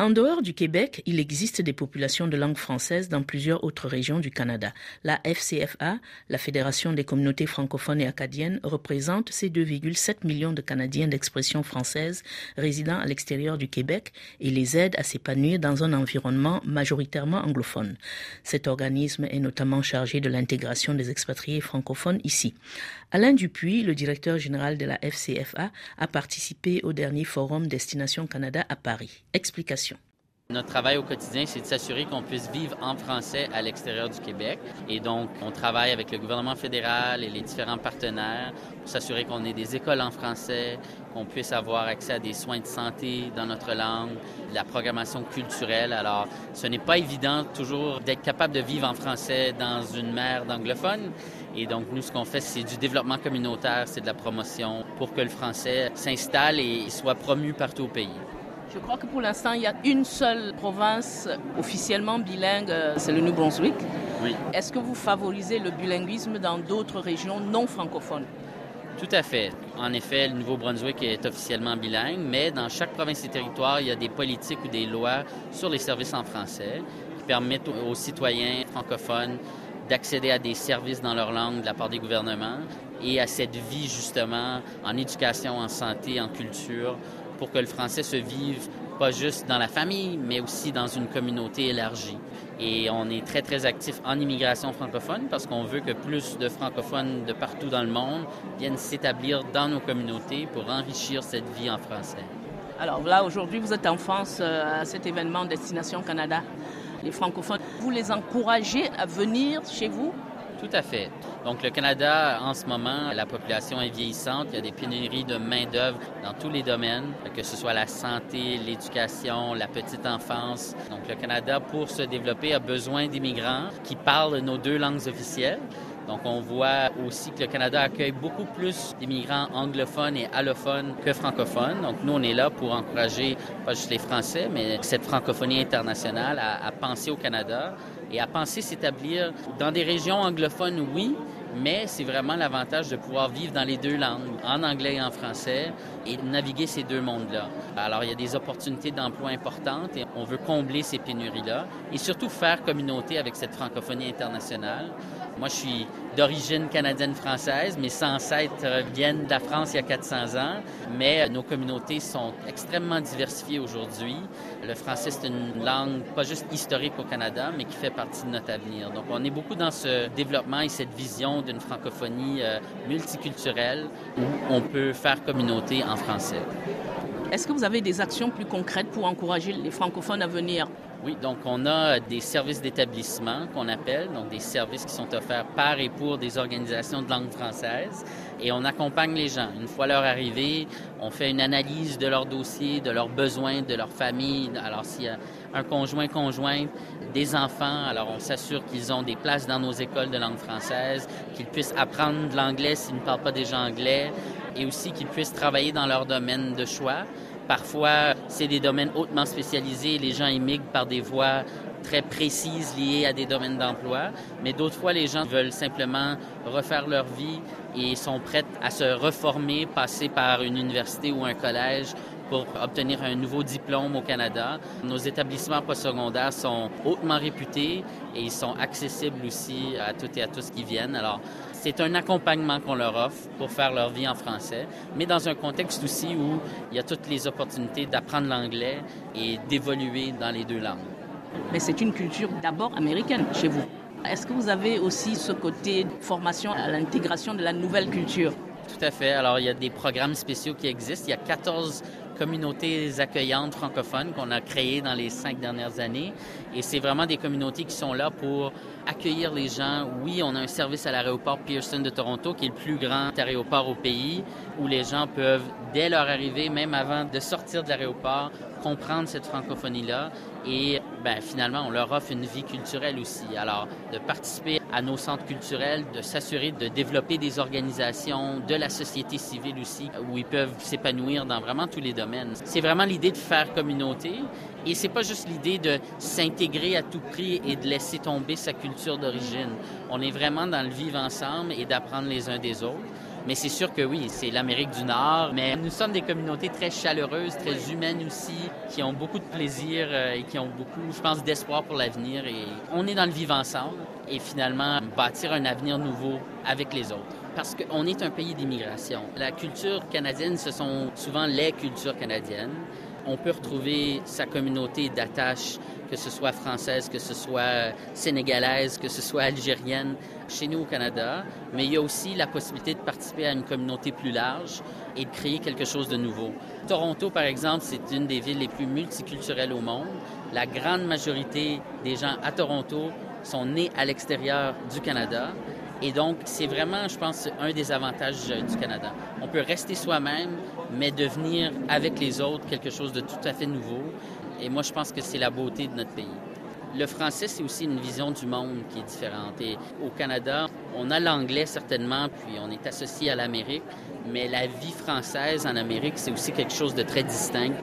En dehors du Québec, il existe des populations de langue française dans plusieurs autres régions du Canada. La FCFA, la Fédération des communautés francophones et acadiennes, représente ces 2,7 millions de Canadiens d'expression française résidant à l'extérieur du Québec et les aide à s'épanouir dans un environnement majoritairement anglophone. Cet organisme est notamment chargé de l'intégration des expatriés francophones ici. Alain Dupuis, le directeur général de la FCFA, a participé au dernier forum Destination Canada à Paris. Explication. Notre travail au quotidien, c'est de s'assurer qu'on puisse vivre en français à l'extérieur du Québec. Et donc, on travaille avec le gouvernement fédéral et les différents partenaires pour s'assurer qu'on ait des écoles en français, qu'on puisse avoir accès à des soins de santé dans notre langue, de la programmation culturelle. Alors, ce n'est pas évident toujours d'être capable de vivre en français dans une mer d'anglophones. Et donc, nous, ce qu'on fait, c'est du développement communautaire, c'est de la promotion pour que le français s'installe et soit promu partout au pays. Je crois que pour l'instant, il y a une seule province officiellement bilingue, euh, c'est le New Brunswick. Oui. Est-ce que vous favorisez le bilinguisme dans d'autres régions non francophones? Tout à fait. En effet, le Nouveau-Brunswick est officiellement bilingue, mais dans chaque province et territoire, il y a des politiques ou des lois sur les services en français qui permettent aux citoyens francophones d'accéder à des services dans leur langue de la part des gouvernements et à cette vie justement en éducation, en santé, en culture pour que le français se vive pas juste dans la famille, mais aussi dans une communauté élargie. Et on est très, très actif en immigration francophone parce qu'on veut que plus de francophones de partout dans le monde viennent s'établir dans nos communautés pour enrichir cette vie en français. Alors là, aujourd'hui, vous êtes en France euh, à cet événement Destination Canada. Les francophones, vous les encouragez à venir chez vous? Tout à fait. Donc, le Canada, en ce moment, la population est vieillissante. Il y a des pénuries de main-d'œuvre dans tous les domaines, que ce soit la santé, l'éducation, la petite enfance. Donc, le Canada, pour se développer, a besoin d'immigrants qui parlent nos deux langues officielles. Donc, on voit aussi que le Canada accueille beaucoup plus d'immigrants anglophones et allophones que francophones. Donc, nous, on est là pour encourager pas juste les Français, mais cette francophonie internationale à, à penser au Canada et à penser s'établir dans des régions anglophones, oui, mais c'est vraiment l'avantage de pouvoir vivre dans les deux langues, en anglais et en français, et naviguer ces deux mondes-là. Alors, il y a des opportunités d'emploi importantes et on veut combler ces pénuries-là et surtout faire communauté avec cette francophonie internationale. Moi, je suis d'origine canadienne-française. Mes ancêtres viennent de la France il y a 400 ans, mais nos communautés sont extrêmement diversifiées aujourd'hui. Le français, c'est une langue pas juste historique au Canada, mais qui fait partie de notre avenir. Donc, on est beaucoup dans ce développement et cette vision d'une francophonie euh, multiculturelle où on peut faire communauté en français. Est-ce que vous avez des actions plus concrètes pour encourager les francophones à venir? Oui, donc on a des services d'établissement qu'on appelle, donc des services qui sont offerts par et pour des organisations de langue française. Et on accompagne les gens. Une fois leur arrivée, on fait une analyse de leur dossier, de leurs besoins, de leur famille. Alors s'il y a un conjoint, conjointe, des enfants, alors on s'assure qu'ils ont des places dans nos écoles de langue française, qu'ils puissent apprendre l'anglais s'ils ne parlent pas déjà anglais, et aussi qu'ils puissent travailler dans leur domaine de choix. Parfois, c'est des domaines hautement spécialisés. Les gens immigrent par des voies très précises liées à des domaines d'emploi, mais d'autres fois, les gens veulent simplement refaire leur vie et sont prêts à se reformer, passer par une université ou un collège pour obtenir un nouveau diplôme au Canada. Nos établissements postsecondaires sont hautement réputés et ils sont accessibles aussi à toutes et à tous qui viennent. Alors, c'est un accompagnement qu'on leur offre pour faire leur vie en français, mais dans un contexte aussi où il y a toutes les opportunités d'apprendre l'anglais et d'évoluer dans les deux langues. Mais c'est une culture d'abord américaine chez vous. Est-ce que vous avez aussi ce côté formation à l'intégration de la nouvelle culture? Tout à fait. Alors, il y a des programmes spéciaux qui existent. Il y a 14 communautés accueillantes francophones qu'on a créées dans les cinq dernières années. Et c'est vraiment des communautés qui sont là pour accueillir les gens. Oui, on a un service à l'aéroport Pearson de Toronto, qui est le plus grand aéroport au pays, où les gens peuvent, dès leur arrivée, même avant de sortir de l'aéroport, comprendre cette francophonie-là et ben, finalement, on leur offre une vie culturelle aussi. Alors, de participer à nos centres culturels, de s'assurer de développer des organisations, de la société civile aussi, où ils peuvent s'épanouir dans vraiment tous les domaines. C'est vraiment l'idée de faire communauté et c'est pas juste l'idée de s'intégrer à tout prix et de laisser tomber sa culture d'origine. On est vraiment dans le vivre ensemble et d'apprendre les uns des autres. Mais c'est sûr que oui, c'est l'Amérique du Nord, mais nous sommes des communautés très chaleureuses, très humaines aussi, qui ont beaucoup de plaisir euh, et qui ont beaucoup, je pense, d'espoir pour l'avenir. Et on est dans le vivre ensemble et finalement bâtir un avenir nouveau avec les autres parce qu'on est un pays d'immigration. La culture canadienne, ce sont souvent les cultures canadiennes. On peut retrouver sa communauté d'attache, que ce soit française, que ce soit sénégalaise, que ce soit algérienne, chez nous au Canada, mais il y a aussi la possibilité de participer à une communauté plus large et de créer quelque chose de nouveau. Toronto, par exemple, c'est une des villes les plus multiculturelles au monde. La grande majorité des gens à Toronto sont nés à l'extérieur du Canada. Et donc, c'est vraiment, je pense, un des avantages du Canada. On peut rester soi-même, mais devenir avec les autres quelque chose de tout à fait nouveau. Et moi, je pense que c'est la beauté de notre pays. Le français, c'est aussi une vision du monde qui est différente. Et au Canada, on a l'anglais certainement, puis on est associé à l'Amérique, mais la vie française en Amérique, c'est aussi quelque chose de très distinct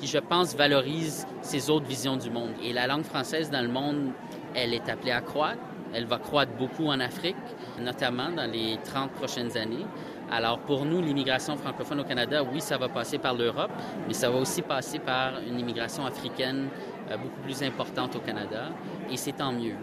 qui, je pense, valorise ces autres visions du monde. Et la langue française dans le monde, elle est appelée à croître. Elle va croître beaucoup en Afrique, notamment dans les 30 prochaines années. Alors pour nous, l'immigration francophone au Canada, oui, ça va passer par l'Europe, mais ça va aussi passer par une immigration africaine euh, beaucoup plus importante au Canada, et c'est tant mieux.